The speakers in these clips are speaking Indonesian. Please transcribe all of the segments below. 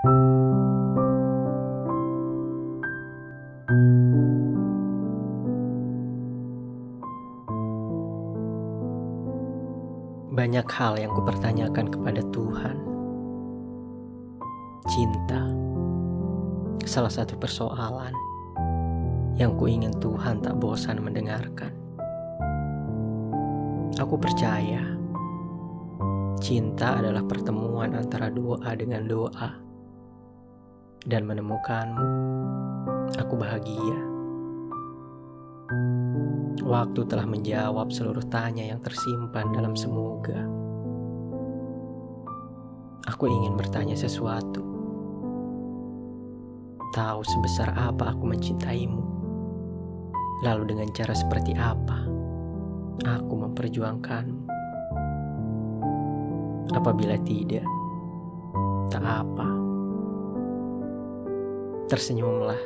Banyak hal yang kupertanyakan kepada Tuhan. Cinta, salah satu persoalan yang kuingin Tuhan tak bosan mendengarkan. Aku percaya cinta adalah pertemuan antara doa dengan doa, dan menemukanmu, aku bahagia. Waktu telah menjawab seluruh tanya yang tersimpan dalam semoga. Aku ingin bertanya sesuatu. Tahu sebesar apa aku mencintaimu. Lalu dengan cara seperti apa aku memperjuangkanmu. Apabila tidak, tak apa. Tersenyumlah.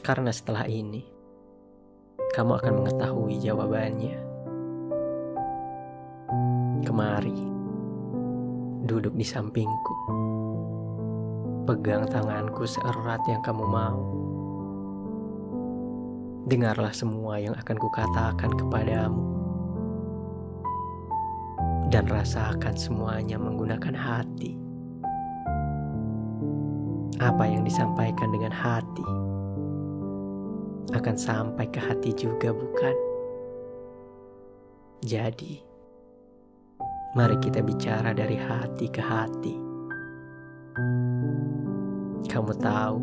Karena setelah ini kamu akan mengetahui jawabannya. Kemari, duduk di sampingku. Pegang tanganku seerat yang kamu mau. Dengarlah semua yang akan kukatakan kepadamu. Dan rasakan semuanya menggunakan hati. Apa yang disampaikan dengan hati akan sampai ke hati juga, bukan? Jadi, mari kita bicara dari hati ke hati. Kamu tahu,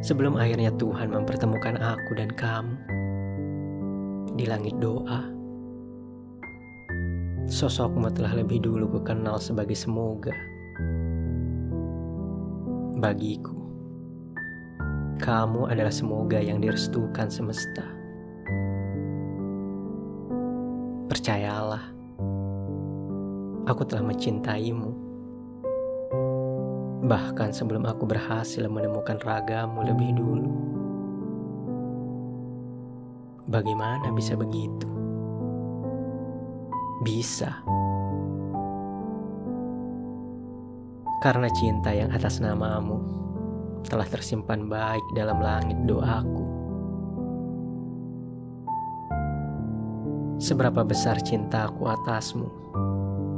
sebelum akhirnya Tuhan mempertemukan aku dan kamu di langit doa, sosokmu telah lebih dulu kukenal sebagai semoga. Bagiku, kamu adalah semoga yang direstukan semesta. Percayalah, aku telah mencintaimu. Bahkan sebelum aku berhasil menemukan ragamu lebih dulu. Bagaimana bisa begitu? Bisa. Karena cinta yang atas namamu telah tersimpan baik dalam langit doaku. Seberapa besar cintaku atasmu,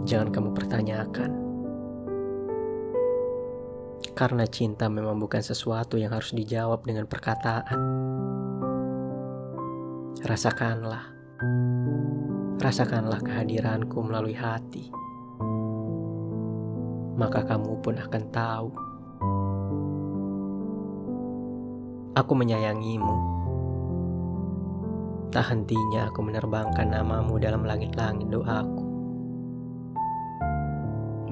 jangan kamu pertanyakan. Karena cinta memang bukan sesuatu yang harus dijawab dengan perkataan. Rasakanlah, rasakanlah kehadiranku melalui hati. Maka kamu pun akan tahu Aku menyayangimu. Tak hentinya aku menerbangkan namamu dalam langit-langit doaku.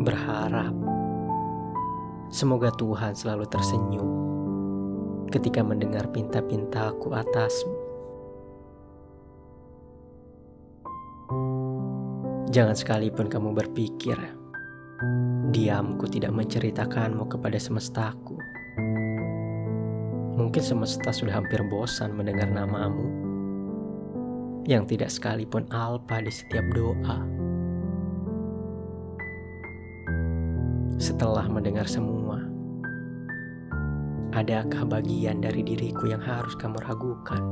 Berharap semoga Tuhan selalu tersenyum ketika mendengar pinta-pintaku atasmu. Jangan sekalipun kamu berpikir, diamku tidak menceritakanmu kepada semestaku. Mungkin semesta sudah hampir bosan mendengar namamu yang tidak sekalipun alpa di setiap doa. Setelah mendengar semua, adakah bagian dari diriku yang harus kamu ragukan?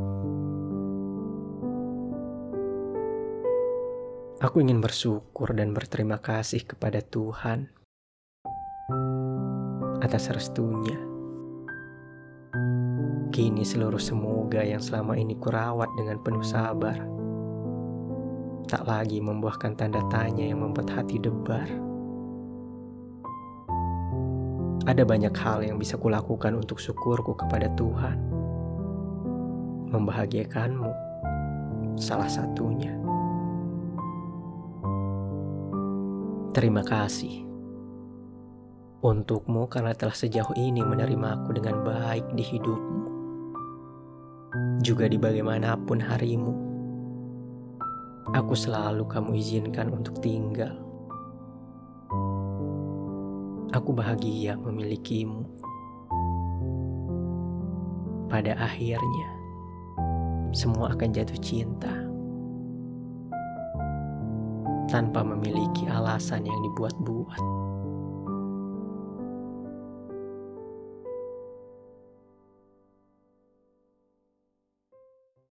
Aku ingin bersyukur dan berterima kasih kepada Tuhan atas restunya Kini seluruh semoga yang selama ini kurawat dengan penuh sabar tak lagi membuahkan tanda tanya yang membuat hati debar. Ada banyak hal yang bisa kulakukan untuk syukurku kepada Tuhan. Membahagiakanmu, salah satunya. Terima kasih untukmu karena telah sejauh ini menerimaku dengan baik di hidupmu juga di bagaimanapun harimu. Aku selalu kamu izinkan untuk tinggal. Aku bahagia memilikimu. Pada akhirnya, semua akan jatuh cinta tanpa memiliki alasan yang dibuat-buat.